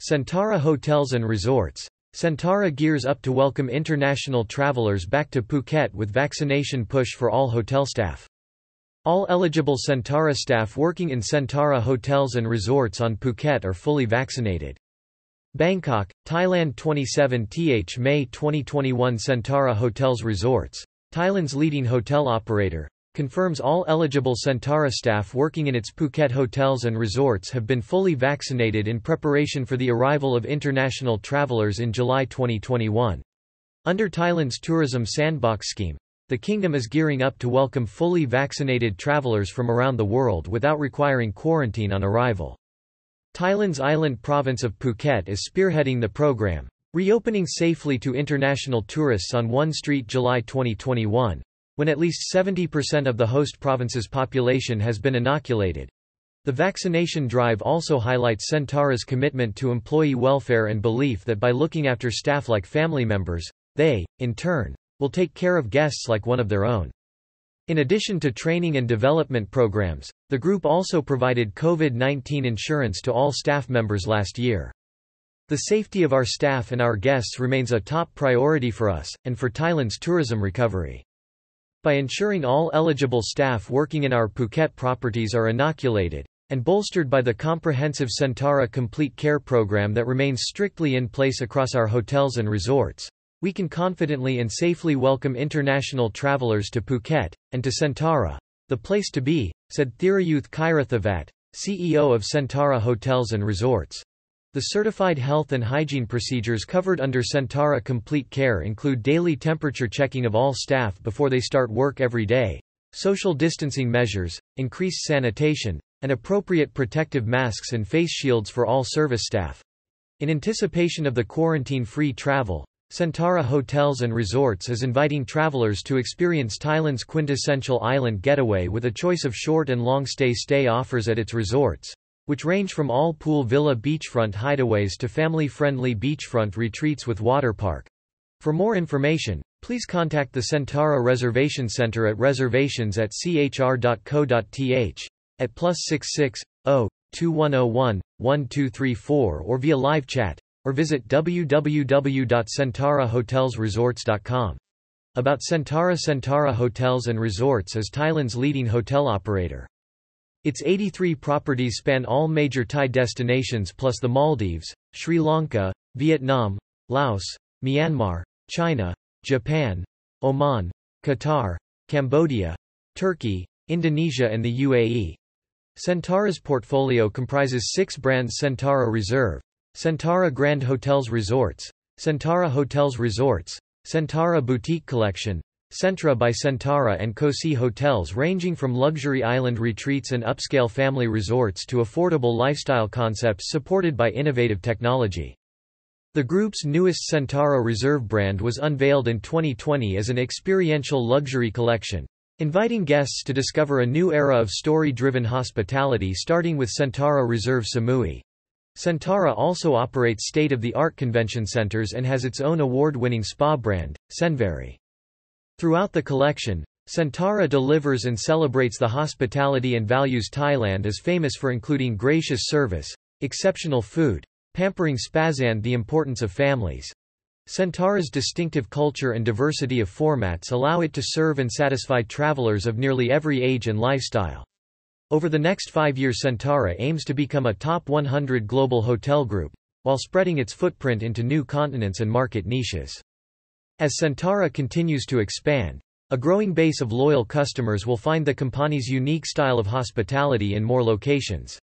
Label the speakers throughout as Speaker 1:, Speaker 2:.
Speaker 1: Centara Hotels and Resorts. Centara gears up to welcome international travelers back to Phuket with vaccination push for all hotel staff. All eligible Centara staff working in Centara Hotels and Resorts on Phuket are fully vaccinated. Bangkok, Thailand 27th May 2021 Centara Hotels Resorts. Thailand's leading hotel operator, confirms all eligible Centara staff working in its Phuket hotels and resorts have been fully vaccinated in preparation for the arrival of international travelers in July 2021. Under Thailand's tourism sandbox scheme, the kingdom is gearing up to welcome fully vaccinated travelers from around the world without requiring quarantine on arrival. Thailand's island province of Phuket is spearheading the program, reopening safely to international tourists on 1 Street July 2021, when at least 70% of the host province's population has been inoculated. The vaccination drive also highlights Centara's commitment to employee welfare and belief that by looking after staff like family members, they, in turn, will take care of guests like one of their own. In addition to training and development programs, the group also provided COVID-19 insurance to all staff members last year. The safety of our staff and our guests remains a top priority for us, and for Thailand's tourism recovery. By ensuring all eligible staff working in our Phuket properties are inoculated, and bolstered by the comprehensive Centara Complete Care program that remains strictly in place across our hotels and resorts, we can confidently and safely welcome international travelers to Phuket, and to Centara, the place to be, said Thirayuth Chirathivat, CEO of Centara Hotels and Resorts. The certified health and hygiene procedures covered under Centara Complete Care include daily temperature checking of all staff before they start work every day, social distancing measures, increased sanitation, and appropriate protective masks and face shields for all service staff. In anticipation of the quarantine-free travel, Centara Hotels and Resorts is inviting travelers to experience Thailand's quintessential island getaway with a choice of short and long stay stay offers at its resorts which range from all pool villa beachfront hideaways to family-friendly beachfront retreats with water park. For more information, please contact the Centara Reservation Center at reservations at chr.co.th, at plus 66 0 2101 1234 or via live chat, or visit www.centarahotelsresorts.com. About Centara Centara Hotels and Resorts is Thailand's leading hotel operator. Its 83 properties span all major Thai destinations plus the Maldives, Sri Lanka, Vietnam, Laos, Myanmar, China, Japan, Oman, Qatar, Cambodia, Turkey, Indonesia and the UAE. Centara's portfolio comprises six brands Centara Reserve, Centara Grand Hotels Resorts, Centara Hotels Resorts, Centara Boutique Collection, Centra by Centara and COSI hotels ranging from luxury island retreats and upscale family resorts to affordable lifestyle concepts supported by innovative technology. The group's newest Centara Reserve brand was unveiled in 2020 as an experiential luxury collection, inviting guests to discover a new era of story-driven hospitality starting with Centara Reserve Samui. Centara also operates state-of-the-art convention centers and has its own award-winning spa brand, Cenvaree. Throughout the collection, Centara delivers and celebrates the hospitality and values Thailand is famous for including gracious service, exceptional food, pampering spas and the importance of families. Centara's distinctive culture and diversity of formats allow it to serve and satisfy travelers of nearly every age and lifestyle. Over the next five years Centara aims to become a top 100 global hotel group, while spreading its footprint into new continents and market niches. As Centara continues to expand, a growing base of loyal customers will find the company's unique style of hospitality in more locations.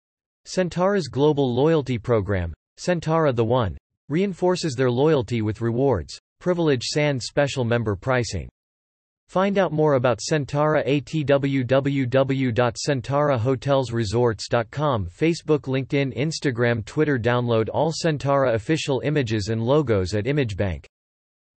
Speaker 1: Centara's global loyalty program, Centara The One, reinforces their loyalty with rewards, privilege and special member pricing. Find out more about Centara at www.centarahotelsresorts.com Facebook LinkedIn Instagram Twitter Download all Centara official images and logos at ImageBank